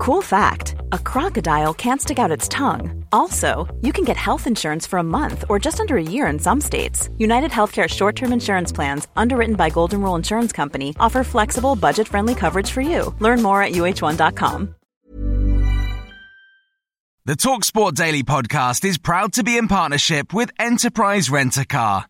Cool fact a crocodile can't stick out its tongue. Also, you can get health insurance for a month or just under a year in some states. United Healthcare short term insurance plans, underwritten by Golden Rule Insurance Company, offer flexible, budget friendly coverage for you. Learn more at uh1.com. The Talksport Daily podcast is proud to be in partnership with Enterprise Rent a Car.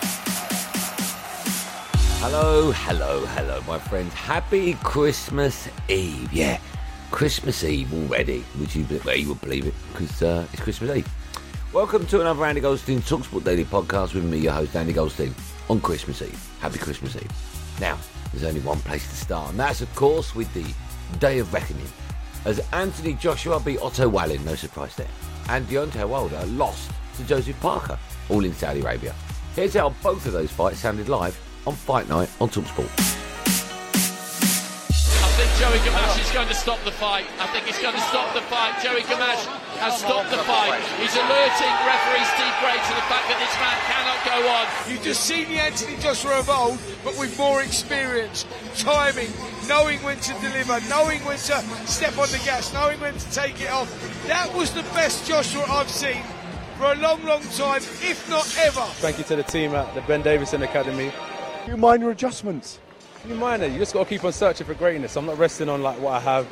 Hello, hello, hello, my friends. Happy Christmas Eve. Yeah, Christmas Eve already. Would you, well, you would believe it because uh, it's Christmas Eve. Welcome to another Andy Goldstein Talksport Daily podcast with me, your host, Andy Goldstein, on Christmas Eve. Happy Christmas Eve. Now, there's only one place to start, and that's, of course, with the Day of Reckoning. As Anthony Joshua beat Otto Wallin, no surprise there, and Deontay Wilder lost to Joseph Parker, all in Saudi Arabia. Here's how both of those fights sounded live on Fight Night on Talksport. I think Joey Gamache is going to stop the fight. I think he's going to stop the fight. Joey Gamache has stopped the fight. He's alerting referee Steve Gray to the fact that this man cannot go on. You've just seen the Anthony Joshua of old, but with more experience, timing, knowing when to deliver, knowing when to step on the gas, knowing when to take it off. That was the best Joshua I've seen for a long, long time, if not ever. Thank you to the team at the Ben Davison Academy. You minor adjustments. You minor, you just got to keep on searching for greatness. I'm not resting on like what I have.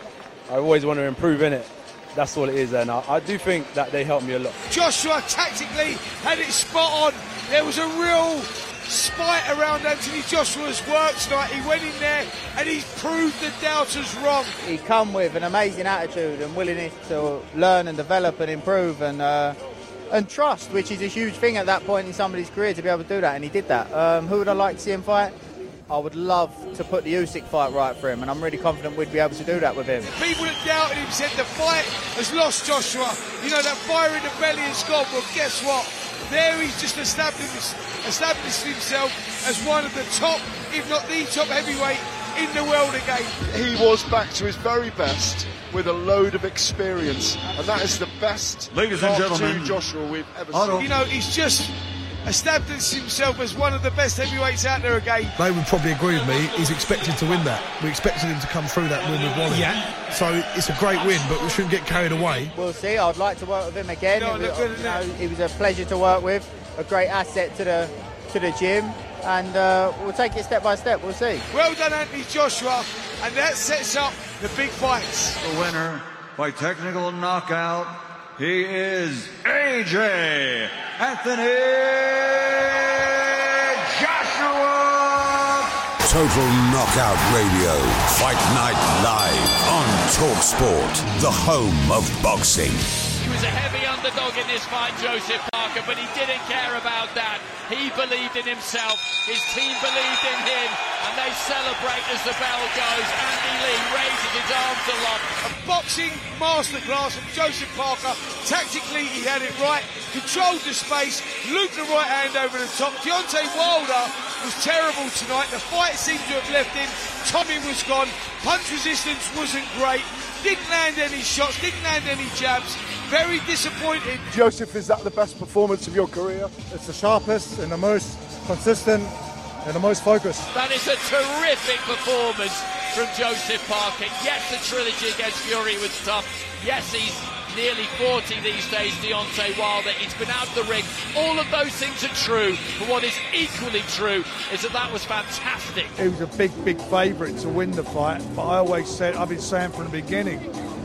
I always want to improve in it. That's all it is, and I, I do think that they helped me a lot. Joshua tactically had it spot on. There was a real spite around Anthony Joshua's work tonight. He went in there and he proved the doubters wrong. He come with an amazing attitude and willingness to learn and develop and improve and uh, and trust, which is a huge thing at that point in somebody's career to be able to do that, and he did that. Um, who would I like to see him fight? I would love to put the Usyk fight right for him, and I'm really confident we'd be able to do that with him. People that doubted him said the fight has lost Joshua. You know, that fire in the belly has gone. Well, guess what? There he's just established, established himself as one of the top, if not the top heavyweight in the world again. He was back to his very best with a load of experience, and that is the best Ladies and gentlemen, Joshua we've ever Arnold. seen. You know, he's just established himself as one of the best heavyweights out there again. They would probably agree with me. He's expected to win that. We expected him to come through that win with Wallin. Yeah. So it's a great win, but we shouldn't get carried away. We'll see. I'd like to work with him again. No, It look was, good at you know, he was a pleasure to work with, a great asset to the to the gym, and uh, we'll take it step by step. We'll see. Well done, Anthony Joshua, and that sets up the big fights. The winner by technical knockout, he is AJ Anthony Joshua. Total Knockout Radio. Fight Night Live on TalkSport, the home of boxing. He was a heavy underdog in this fight, Joseph Parker, but he didn't care about that. He believed in himself. His team believed in him, and they celebrate as the bell goes. Andy Lee raises his arms aloft. A boxing masterclass from Joseph Parker. Tactically, he had it right, controlled the space, looped the right hand over the top. Deontay Wilder was terrible tonight. The fight seemed to have left him. Tommy was gone. Punch resistance wasn't great. Didn't land any shots, didn't land any jabs. Very disappointed. Joseph, is that the best performance of your career? It's the sharpest and the most consistent and the most focused. That is a terrific performance from Joseph Parker. Yes, the trilogy against Fury was tough. Yes, he's nearly 40 these days, Deontay Wilder. He's been out of the ring. All of those things are true. But what is equally true is that that was fantastic. He was a big, big favourite to win the fight, but I always said, I've been saying from the beginning,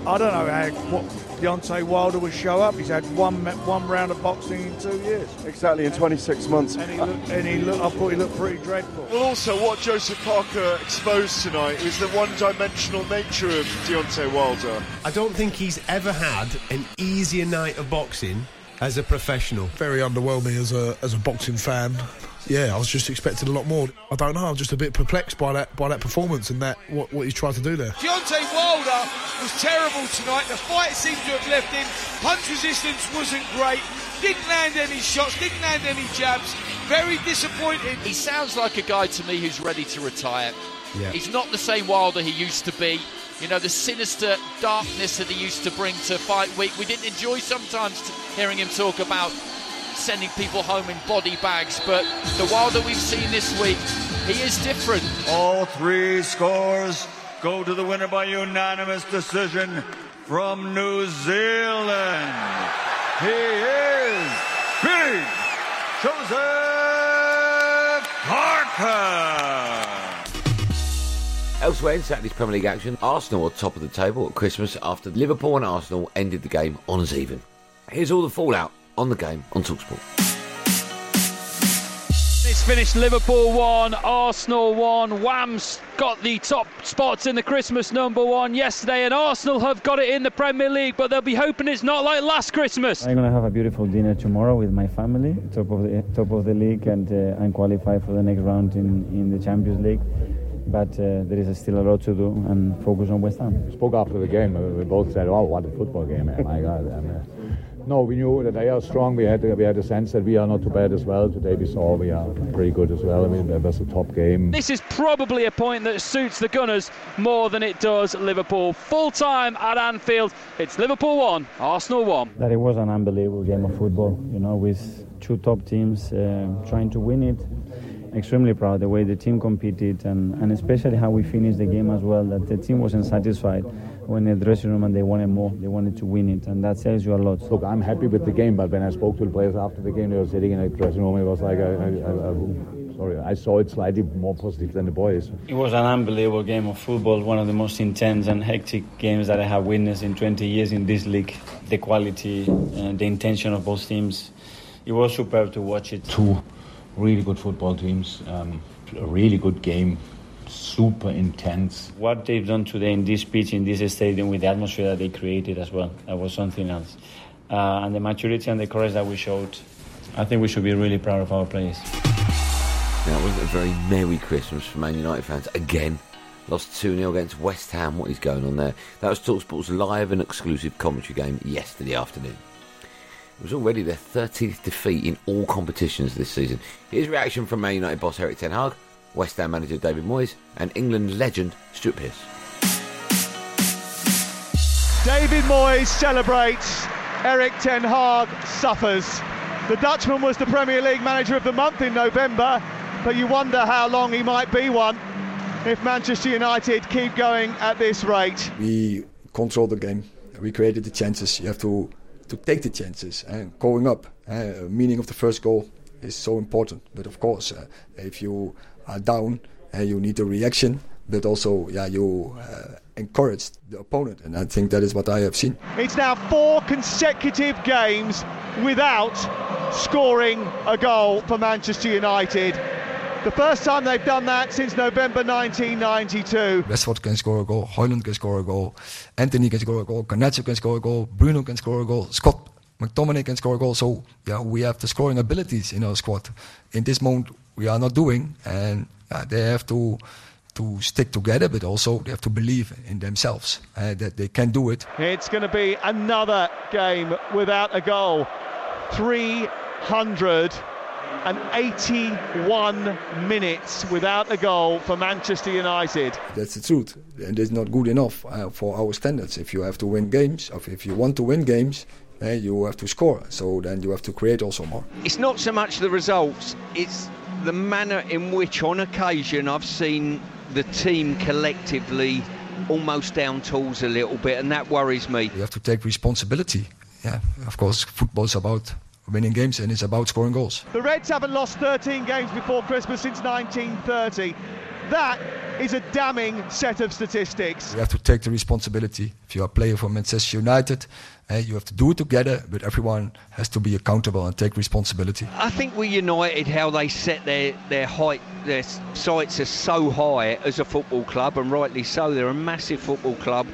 I don't know how what Deontay Wilder would show up. He's had one one round of boxing in two years, Exactly in 26 months. and he looked, and he looked, I thought he looked pretty dreadful. Well, also, what Joseph Parker exposed tonight is the one dimensional nature of Deontay Wilder. I don't think he's ever had an easier night of boxing as a professional. Very underwhelming as a as a boxing fan. yeah, I was just expecting a lot more. I don't know. I'm just a bit perplexed by that by that performance and that what, what he's tried to do there. Deontay Wilder was terrible tonight. The fight seemed to have left him. Punch resistance wasn't great. Didn't land any shots. Didn't land any jabs. Very disappointed. He sounds like a guy to me who's ready to retire. Yeah. He's not the same Wilder he used to be. You know, the sinister darkness that he used to bring to fight week. We didn't enjoy sometimes hearing him talk about sending people home in body bags, but the Wilder we've seen this week, he is different. All three scores go to the winner by unanimous decision from New Zealand. He is Big Joseph Parker. Elsewhere in Saturday's Premier League action, Arsenal are top of the table at Christmas after Liverpool and Arsenal ended the game on as even. Here's all the fallout on the game on Talksport. It's finished Liverpool 1, Arsenal 1. Wham's got the top spots in the Christmas number one yesterday, and Arsenal have got it in the Premier League, but they'll be hoping it's not like last Christmas. I'm gonna have a beautiful dinner tomorrow with my family, top of the top of the league, and uh, I'm qualified for the next round in, in the Champions League. But uh, there is still a lot to do and focus on West Ham. We spoke after the game. uh, We both said, "Oh, what a football game! man. My God!" And, uh, no, we knew that they are strong. We had we had a sense that we are not too bad as well. Today we saw we are pretty good as well. I mean, that was a top game. This is probably a point that suits the Gunners more than it does Liverpool. Full time at Anfield. It's Liverpool 1, Arsenal 1. That it was an unbelievable game of football. You know, with two top teams uh, trying to win it. Extremely proud the way the team competed and, and especially how we finished the game as well. That the team wasn't satisfied when in the dressing room and they wanted more. They wanted to win it, and that tells you a lot. Look, I'm happy with the game, but when I spoke to the players after the game, they were sitting in the dressing room. It was like, I, I, I, I, sorry, I saw it slightly more positive than the boys. It was an unbelievable game of football, one of the most intense and hectic games that I have witnessed in 20 years in this league. The quality, uh, the intention of both teams, it was superb to watch it. Two really good football teams, um, a really good game, super intense. What they've done today in this pitch, in this stadium, with the atmosphere that they created as well, that was something else. Uh, and the maturity and the courage that we showed, I think we should be really proud of our players. Now, it wasn't a very merry Christmas for Man United fans. Again, lost 2 0 against West Ham. What is going on there? That was Talksport's live and exclusive commentary game yesterday afternoon. It was already their 13th defeat in all competitions this season. Here's reaction from Man United boss Erik Ten Hag, West Ham manager David Moyes, and England legend Stuart Pearce. David Moyes celebrates. Erik Ten Hag suffers. The Dutchman was the Premier League Manager of the Month in November, but you wonder how long he might be one if Manchester United keep going at this rate. We controlled the game. We created the chances. You have to to take the chances and going up. Uh, meaning of the first goal is so important. But of course, uh, if you are down, uh, you need a reaction. But also, yeah, you uh, encourage the opponent, and I think that is what I have seen. It's now four consecutive games without scoring a goal for Manchester United. The first time they've done that since November 1992. Rashford can score a goal, Højlund can score a goal, Antony can score a goal, Garnacho can score a goal, Bruno can score a goal, Scott McTominay can score a goal. So yeah, we have the scoring abilities in our squad. In this moment, we are not doing, and uh, they have to to stick together, but also they have to believe in themselves uh, that they can do it. It's going to be another game without a goal. 381 minutes without a goal for Manchester United. That's the truth, and it's not good enough uh, for our standards. If you have to win games, or if you want to win games, Eh, you have to score. So then you have to create also more. It's not so much the results; it's the manner in which, on occasion, I've seen the team collectively almost down tools a little bit, and that worries me. You have to take responsibility. Yeah, of course, football is about winning games and it's about scoring goals. The Reds haven't lost 13 games before Christmas since 1930. That is a damning set of statistics. You have to take the responsibility. If you're a player for Manchester United, uh, you have to do it together, but everyone has to be accountable and take responsibility. I think with United, how they set their, their height, their sights are so high as a football club, and rightly so. They're a massive football club.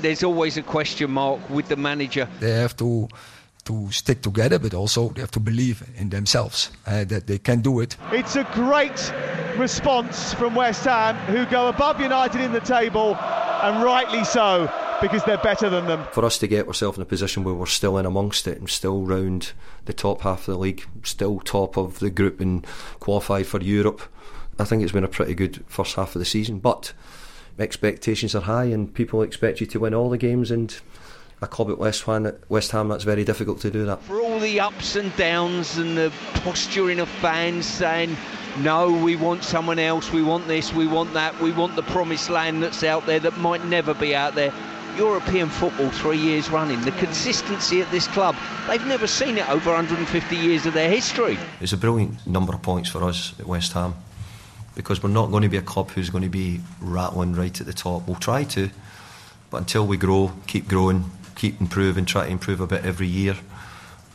There's always a question mark with the manager. They have to to stick together, but also they have to believe in themselves uh, that they can do it. It's a great response from West Ham, who go above United in the table, and rightly so, because they're better than them. For us to get ourselves in a position where we're still in amongst it and still round the top half of the league, still top of the group and qualified for Europe, I think it's been a pretty good first half of the season. But expectations are high, and people expect you to win all the games and a club at West Ham, West Ham, that's very difficult to do that. For all the ups and downs and the posturing of fans saying, no, we want someone else, we want this, we want that, we want the promised land that's out there that might never be out there. European football three years running, the consistency at this club, they've never seen it over 150 years of their history. It's a brilliant number of points for us at West Ham because we're not going to be a club who's going to be rattling right at the top. We'll try to, but until we grow, keep growing, keep improving, try to improve a bit every year.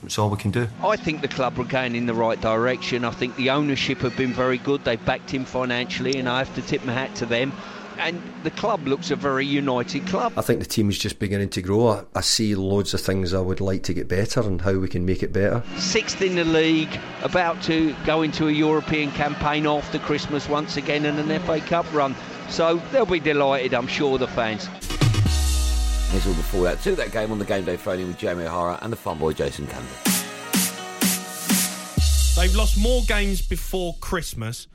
It's all we can do. I think the club are going in the right direction. I think the ownership have been very good. They've backed him financially, and I have to tip my hat to them. And the club looks a very united club. I think the team is just beginning to grow. I, I see loads of things I would like to get better and how we can make it better. Sixth in the league, about to go into a European campaign after Christmas once again and an FA Cup run. So they'll be delighted, I'm sure, the fans. Here's all the fallout to that game on the game day phone with Jamie O'Hara and the fun boy Jason Cundy. They've lost more games before Christmas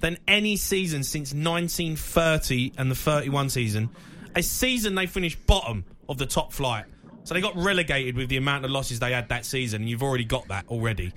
than any season since 1930 and the 31 season. A season they finished bottom of the top flight. So they got relegated with the amount of losses they had that season, and you've already got that already.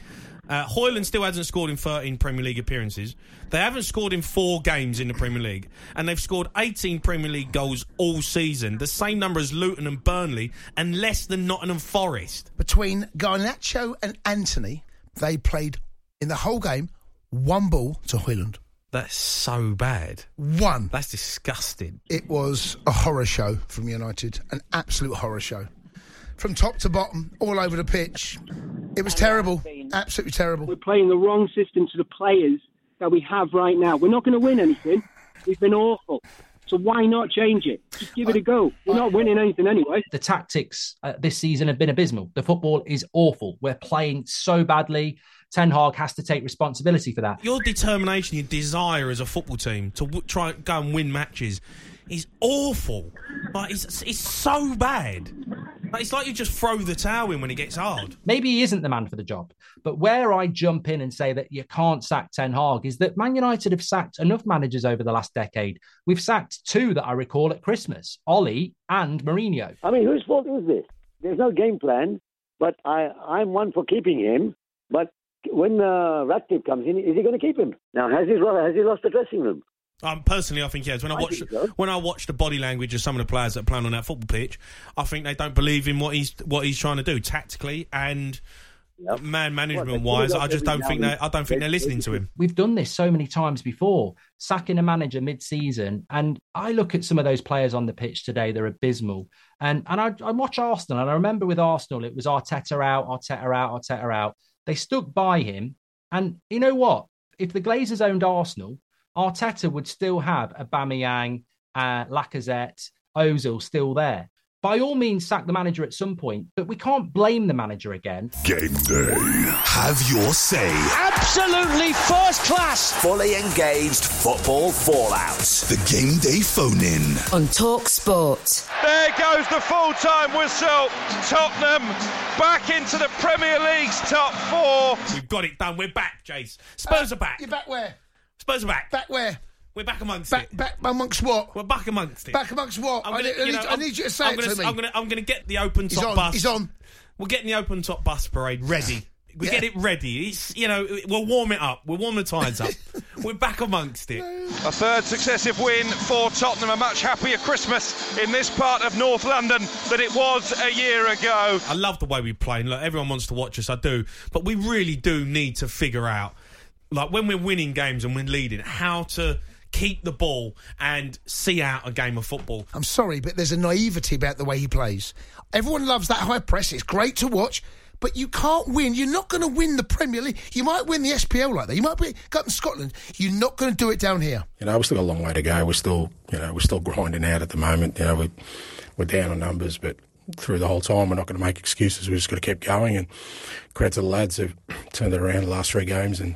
Uh, Højlund still hasn't scored in 13 Premier League appearances. They haven't scored in four games in the Premier League. And they've scored 18 Premier League goals all season, the same number as Luton and Burnley, and less than Nottingham Forest. Between Garnacho and Antony, they played in the whole game one ball to Højlund. That's so bad. One. That's disgusting. It was a horror show from United, an absolute horror show. From top to bottom, all over the pitch. It was terrible. Absolutely terrible. We're playing the wrong system to the players that we have right now. We're not going to win anything. We've been awful. So why not change it? Just give it a go. We're not winning anything anyway. The tactics uh, this season have been abysmal. The football is awful. We're playing so badly. Ten Hag has to take responsibility for that. Your determination, your desire as a football team to w- try and go and win matches is awful. Like it's it's so bad. Like, it's like you just throw the towel in when it gets hard. Maybe he isn't the man for the job. But where I jump in and say that you can't sack Ten Hag is that Man United have sacked enough managers over the last decade. We've sacked two that I recall at Christmas, Ole and Mourinho. I mean, whose fault is this? There's no game plan, but I, I'm one for keeping him. But when uh, Ratcliffe comes in, is he going to keep him? Now, has he, has he lost the dressing room? Um, personally, I think yes. When I, I watch think so. when I watch the body language of some of the players that are playing on that football pitch, I think they don't believe in what he's what he's trying to do tactically and man management Well, wise. I just don't now think and they I don't think they're listening to him. We've done this so many times before, sacking a manager mid-season, and I look at some of those players on the pitch today; they're abysmal. And and I, I watch Arsenal, and I remember with Arsenal, it was Arteta out, Arteta out, Arteta out. They stuck by him, and you know what? If the Glazers owned Arsenal, Arteta would still have Aubameyang, uh, Lacazette, Ozil still there. By all means, sack the manager at some point, but we can't blame the manager again. Game day. Have your say. Absolutely first class. Fully engaged football fallout. The game day phone in. On Talk Sport. There goes the full time whistle. Tottenham back into the Premier League's top four. We've got it done. We're back, Jace. Spurs are back. You're back where? Spurs are back. Back where? We're back amongst back, it. Back amongst what? We're back amongst it. Back amongst what? I'm I, gonna- need, you know, I need you to say I'm it gonna, to me. I'm gonna, I'm gonna get the open He's top on, bus. he's on. We're getting the open top bus parade ready. We Yeah. get it ready. It's you know we'll warm it up. We'll warm the tyres up. We're back amongst it. A third successive win for Tottenham. A much happier Christmas in this part of North London than it was a year ago. I love the way we play. And look, everyone wants to watch us. I do, but we really do need to figure out, like when we're winning games and we're leading, how to keep the ball and see out a game of football. I'm sorry, but there's a naivety about the way he plays. Everyone loves that high press. It's great to watch, but you can't win. You're not going to win the Premier League. You might win the SPL like that. You might be got in Scotland. You're not going to do it down here. You know, we've still got a long way to go. We're still, you know, we're still grinding out at the moment. You know, we, we're down on numbers, but through the whole time. We're not going to make excuses. We're just going to keep going. And credit to the lads who've turned it around the last three games, and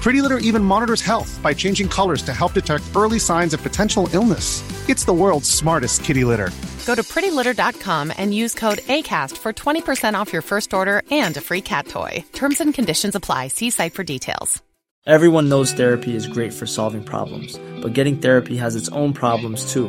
Pretty Litter even monitors health by changing colors to help detect early signs of potential illness. It's the world's smartest kitty litter. Go to prettylitter.com and use code ACAST for 20% off your first order and a free cat toy. Terms and conditions apply. See site for details. Everyone knows therapy is great for solving problems, but getting therapy has its own problems too,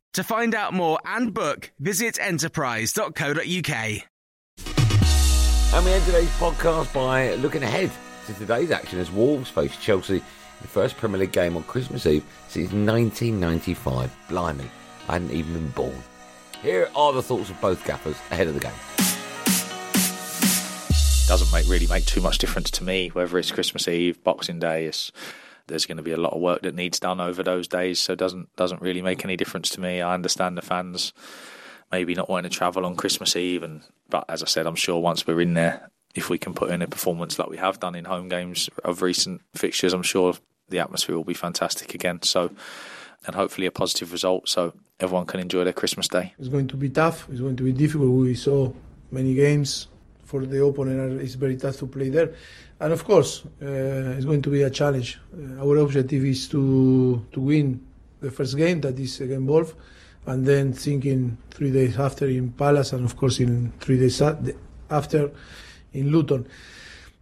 To find out more and book, visit enterprise.co.uk. And we end today's podcast by looking ahead to today's action as Wolves face Chelsea in the first Premier League game on Christmas Eve since 1995. Blimey, I hadn't even been born. Here are the thoughts of both gaffers ahead of the game. Doesn't make really make too much difference to me whether it's Christmas Eve, Boxing Day. It's, there's going to be a lot of work that needs done over those days, so it doesn't doesn't really make any difference to me. I understand the fans maybe not wanting to travel on Christmas Eve, and but as I said, I'm sure once we're in there, if we can put in a performance like we have done in home games of recent fixtures, I'm sure the atmosphere will be fantastic again. So, and hopefully a positive result, so everyone can enjoy their Christmas day. It's going to be tough. It's going to be difficult. We saw many games for the opponent. It's very tough to play there, and of course, uh, it's going to be a challenge. Uh, our objective is to to win the first game, that is against Wolf, and then thinking three days after in Palace, and of course in three days after in Luton.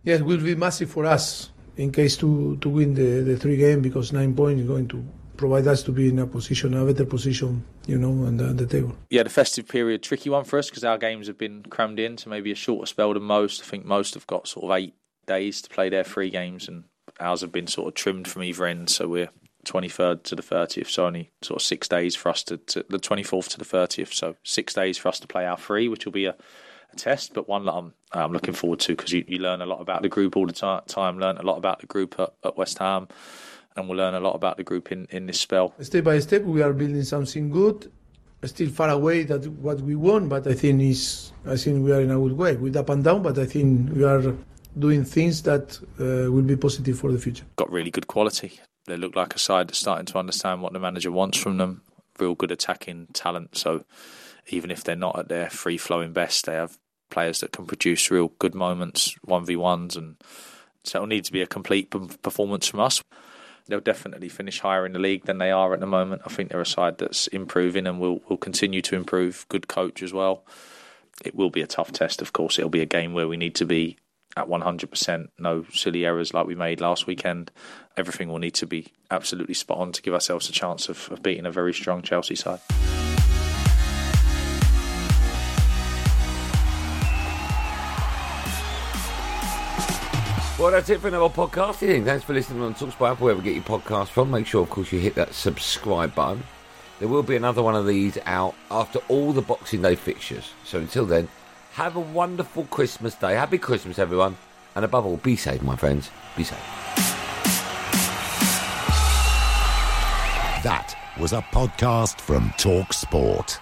Yes, it will be massive for us in case to to win the the three game because nine points is going to provide us to be in a position, a better position, you know, on the, the table. Yeah, the festive period tricky one for us because our games have been crammed in to maybe a shorter spell than most. I think most have got sort of eight days to play their three games, and ours have been sort of trimmed from either end. So we're 23rd to the 30th, so only sort of six days for us to, to the 24th to the 30th. So six days for us to play our three, which will be a, test, but one that I'm I'm looking forward to because you, you learn a lot about the group all the time. Time learn a lot about the group at, at West Ham and we'll learn a lot about the group in, in this spell. Step by step, we are building something good. Still far away that what we want, but I think is I think we are in a good way with up and down. But I think we are doing things that uh, will be positive for the future. Got really good quality. They look like a side that's starting to understand what the manager wants from them. Real good attacking talent. So even if they're not at their free flowing best, they have players that can produce real good moments, one v ones, and so it'll need to be a complete performance from us they'll definitely finish higher in the league than they are at the moment. I think they're a side that's improving and will will continue to improve. Good coach as well. It will be a tough test, of course. It'll be a game where we need to be at 100%. No silly errors like we made last weekend. Everything will need to be absolutely spot on to give ourselves a chance of, of beating a very strong Chelsea side. Well, that's it for another podcast. podcasting. Thanks for listening on Talksport Apple, wherever you get your podcast from. Make sure, of course, you hit that subscribe button. There will be another one of these out after all the Boxing Day fixtures. So until then, have a wonderful Christmas day. Happy Christmas, everyone. And above all, be safe, my friends. Be safe. That was a podcast from Talk Sport.